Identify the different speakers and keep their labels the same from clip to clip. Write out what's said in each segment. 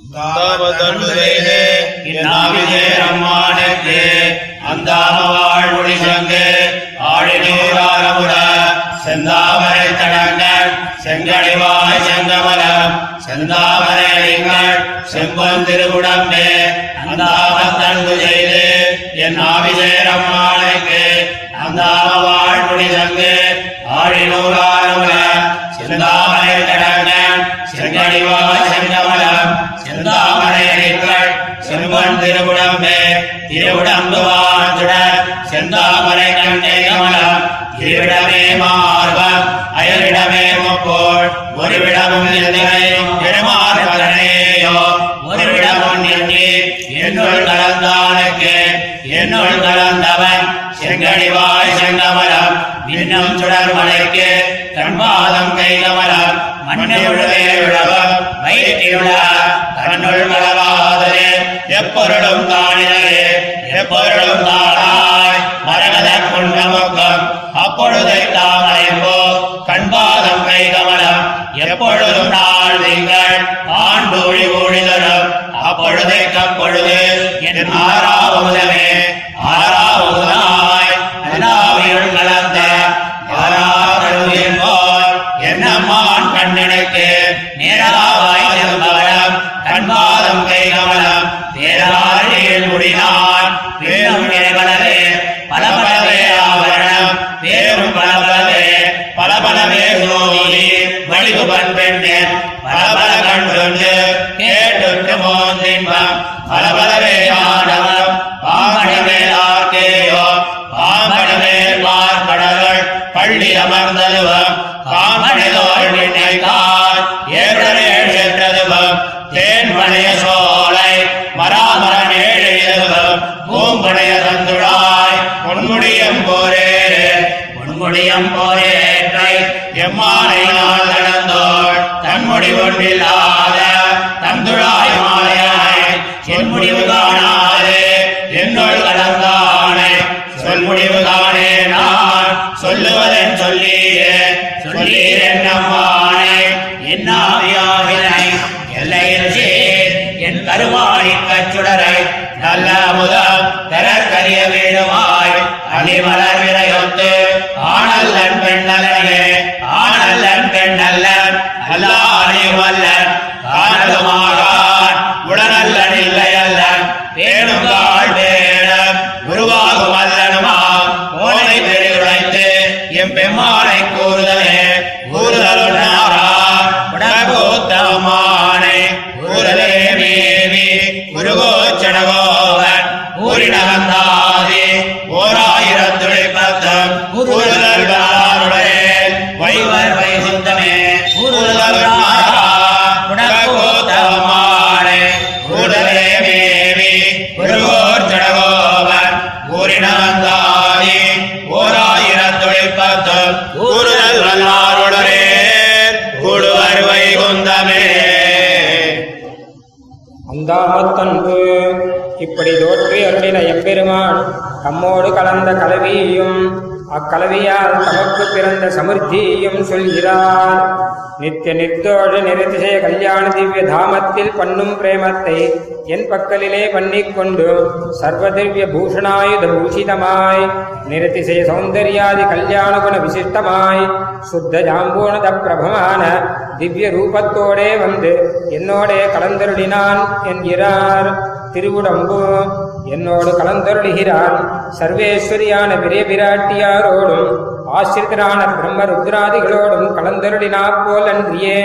Speaker 1: தாவதன்னுதைதே இந்நாவிதே அம்மானுக்கு அந்தாம வாழ்மொழி சங்கு ஆழினூராரமுட செந்தாமரை தடங்கள் செங்கடிவாய் செங்கமலம் செந்தாமரைகள் செம்பன் திருவுடம்பே அந்தாமத்தன்பு செய்து என் ஆவிதேர் அம்மானுக்கு அந்தாம வாழ்மொழி சங்கு ஆழினூராரமுட செந்தாமரை தடங்கள் செங்கடிவாய் செந்தாமரைகள் செம்பன் திருவுடம்பே திருவுடம்புவாஞ்சுட செந்தாமரை கண்ணே கமலம். இருவிடமே மார்பம் அயலிடமே முப்போல் ஒருவிடமும் எதிரையும் பெருமாறனையோ ஒருவிடமும் எண்ணி என்னுள் கலந்தானுக்கு என்னுள் கலந்தவன் செங்கடிவாய் செங்கமலம். இன்னும் சுடர் மலைக்கு தன்பாதம் கை கமலம் மண்ணை விழவே விழவம் வயிற்றிலுள்ள தன்னுள் மலவாதலே எப்பொருளும் காணிலே எப்பொருளும் தானாய் மரணத குண்டமுக்கம் அப்பொழுதை தாமரைப்போ கண்பாதம் கை கமலம் எப்பொழுதும் நாள் நீங்கள் ஆண்டூழி ஊழிதரும் அப்பொழுதை கப்பொழுது என் ஆறாவதுமே ஆறாவதுனாய் அல்லாவியுள் கலந்த யாராவது என்னம்மான் கண்ணினைக்கு நேரா பொன்முடியம் போரேற்றை எம்மானை நாள் நடந்தோள். தன்முடி ஒன்றில்லாத தந்துழாய் மாலையாய். என் முடிவு காணாதே. என்னுள் கலந்தானே. சொல்முடிவு காணே நான். சொல்லுவதன் சொல்லியே. சொல்லீர் என்னம்மானே என்னாவியாவினை எல்லையில் சேர். என் கருவாணி கச்சுடரை நல்ல முதம் பெறக்கரிய வேணுமாய். அலிமலர் எம் கூறுதலே ஓராயிரத்துளை பத்தம் கூறுதல் வல்லாருடரே கூடுவர் வைகுந்தமே.
Speaker 2: அந்தாமத்தன்பு இப்படி தோற்றி அருளின எம்பெருமான் தம்மோடு கலந்த கலவியையும் அக்கலவியார் தமக்கு பிறந்த சமிருத்தியையும் சொல்கிறார். நித்திய நிர்தோஷ நிரதிசய கல்யாண திவ்ய தாமத்தில் பண்ணும் பிரேமத்தை என் பக்கலிலே பண்ணிக்கொண்டு சர்வ திவ்ய பூஷணாயுத பூஷிதமாய் நிரதிசய சௌந்தர்யாதி கல்யாண குண விசிஷ்டமாய் சுத்த ஜாம்பூனத பிரபமான திவ்ய ரூபத்தோடே வந்து என்னோடே கலந்தருளினான் என்கிறார். திருவுடம்பு என்னோடு கலந்தருளுகிறான். சர்வேஸ்வரியான பெரிய பிராட்டியாரோடும் ஆசிரிதரான பிரம்ம ருத்ராதிகளோடும் கலந்தருளினா போல் அன்றியே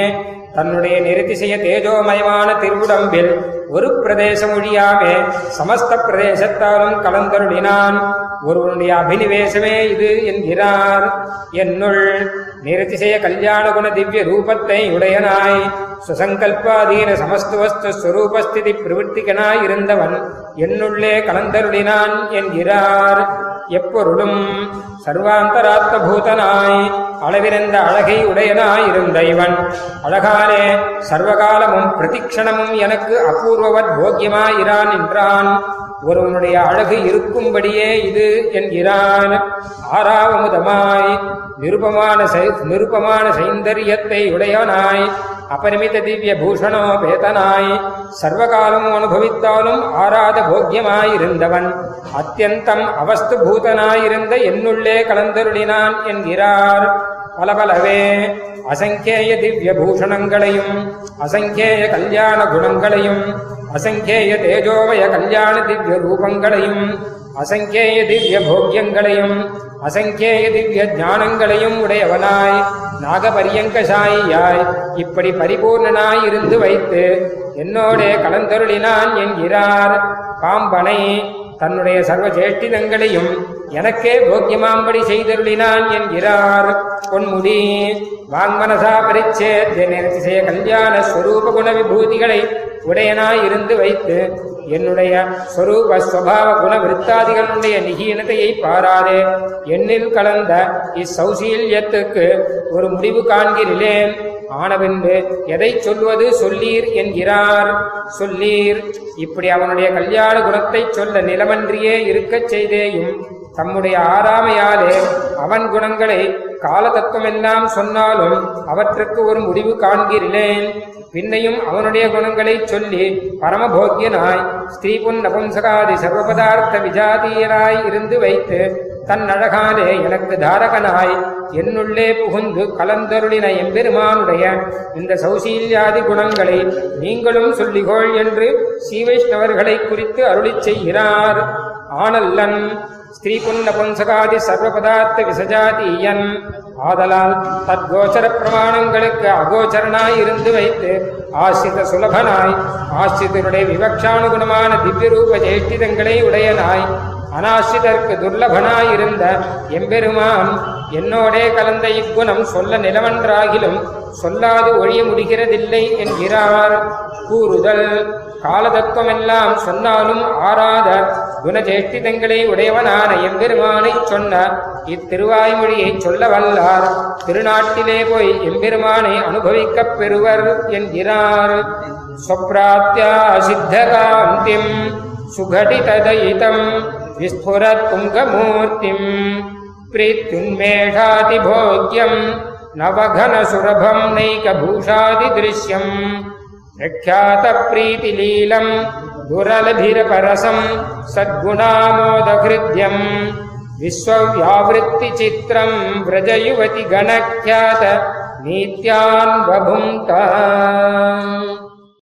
Speaker 2: தன்னுடைய நிறுத்திசைய தேஜோமயமான திருவுடம்பில் ஒரு பிரதேசம் ஒழியாமே சமஸ்த பிரதேசத்தாலும் கலந்தருளினான். ஒருவனுடைய அபினிவேசமே இது என்கிறார். என்னுள் நிறுத்திசைய கல்யாண குண திவ்ய ரூபத்தை உடையனாய். சுசங்கல்பாதீன சமஸ்து வஸ்து ஸ்வரூபஸ்திதி பிரவர்த்திகனாய் இருந்தவன் என்னுள்ளே கலந்தருளினான் என்கிறார். எப்பொருளும் சர்வாந்தராத்ம பூதனாய் அளவிறந்த அழகை உடையனாயிருந்த இவன் அழகானே சர்வகாலமும் பிரதிக்ஷணமும் எனக்கு அபூர்வவத் போக்கியமாயிரான் என்றான். ஒருவனுடைய அழகு இருக்கும்படியே இது என்கிறான். ஆறாவமுதமாய் நிருபமான சை- நிருபமான சைந்தரியத்தை உடையவனாய். அபரிமித திவ்ய பூஷணோ பேதனாய். சர்வகாலமும் அனுபவித்தாலும் ஆராத போக்கியமாயிருந்தவன். அத்தியந்தம் அவஸ்து பூதனாயிருந்த என்னுள்ளே கலந்தருளினான் என்கிறார். பலபலவே அசங்கேய திவ்ய பூஷணங்களையும் அசங்கேய கல்யாண குணங்களையும் அசங்கேய தேஜோமய கல்யாண திவ்ய ரூபங்களையும் அசங்கேய திவ்ய போக்கியங்களையும் அசங்கேய திவ்ய ஞானங்களையும் உடையவனாய் நாகபரியங்கசாயியாய் இப்படி பரிபூர்ணனாய் இருந்து வைத்து என்னோடே கலந்தருளினான் என்கிறார். பாம்பனை தன்னுடைய சர்வ சேஷ்டிதங்களையும் எனக்கே போக்கியமாம்படி செய்தருளினான் என்கிறார். பொன்முடி வாங்மனசா பரிச்சேத்திய நிறதிசய கல்யாண ஸ்வரூப குண விபூதிகளை உடையனாய் இருந்து வைத்து என்னுடைய ஸ்வரூப ஸ்வபாவ குண விருத்தாதிகளுடைய நிகீனத்தையை பாராதே. எண்ணில் கலந்த இச்சௌசீல்யத்துக்கு ஒரு முடிவு காண்கிறேன் ஆனவென்று எதை சொல்வது சொல்லீர் என்கிறார். சொல்லீர். இப்படி அவனுடைய கல்யாண குணத்தை சொல்ல நிலமன்றியே இருக்கச் செய்தேயும் தம்முடைய ஆறாமையாலே அவன் குணங்களை கால தத்துவமெல்லாம் சொன்னாலும் அவற்றுக்கு ஒரு முடிவு காண்கிறேன் பின்னையும் அவனுடைய குணங்களை சொல்லி பரமபோக்கியனாய் ஸ்ரீபுன் நபும்சகாதி சர்வபதார்த்த விஜாதீயனாய் இருந்து வைத்து தன் அழகாலே எனக்கு தாரகனாய். என்னுள்ளே புகுந்து கலந்தருளின எம்பெருமானுடைய இந்த சௌசீல்யாதி குணங்களை நீங்களும் சொல்லிகோள் என்று ஸ்ரீவைஷ்ணவர்களை குறித்து அருளிச் செய்கிறார். ஆனல்லன் ஸ்திரீ புன்ன புன்சகாதி சர்வபதார்த்த விசஜாதீயன். ஆதலால் தற்கோச்சர பிரமாணங்களுக்கு அகோச்சரனாய் இருந்து வைத்து ஆசிரித சுலபனாய் ஆசிரியருடைய விவக்ஷானுகுணமான திவ்ய ரூப ஜேஷ்டிதங்களை உடையனாய். அனாசிதற்கு துர்லபனாயிருந்த எம்பெருமான் என்னோடே கலந்த இக்குணம் சொல்ல நிலவன்றாகிலும் சொல்லாது ஒழிய முடிகிறதில்லை என்கிறார். கூறுதல் காலதத்துவமெல்லாம் சொன்னாலும் ஆறாத குணஜேஷ்டிதங்களை உடையவனான எம்பெருமானைச் சொன்ன இத்திருவாய்மொழியை சொல்ல வல்லார். திருநாட்டிலே போய் எம்பெருமானை அனுபவிக்கப் பெறுவர் என்கிறார். சொப்ராத்யா சித்தகாந்திம் சுகடிததயிதம் विस्फुरत्पुङ्गमूर्तिम् प्रीत्युन्मेषातिभोग्यम् नवघनसुरभम् नैकभूषादिदृश्यम् प्रख्यातप्रीतिलीलम् गुरलभिरपरसम् सद्गुणामोदहृद्यम् विश्वव्यावृत्तिचित्रम् व्रजयुवति गणख्यात नीत्यान् बभुङ्क्त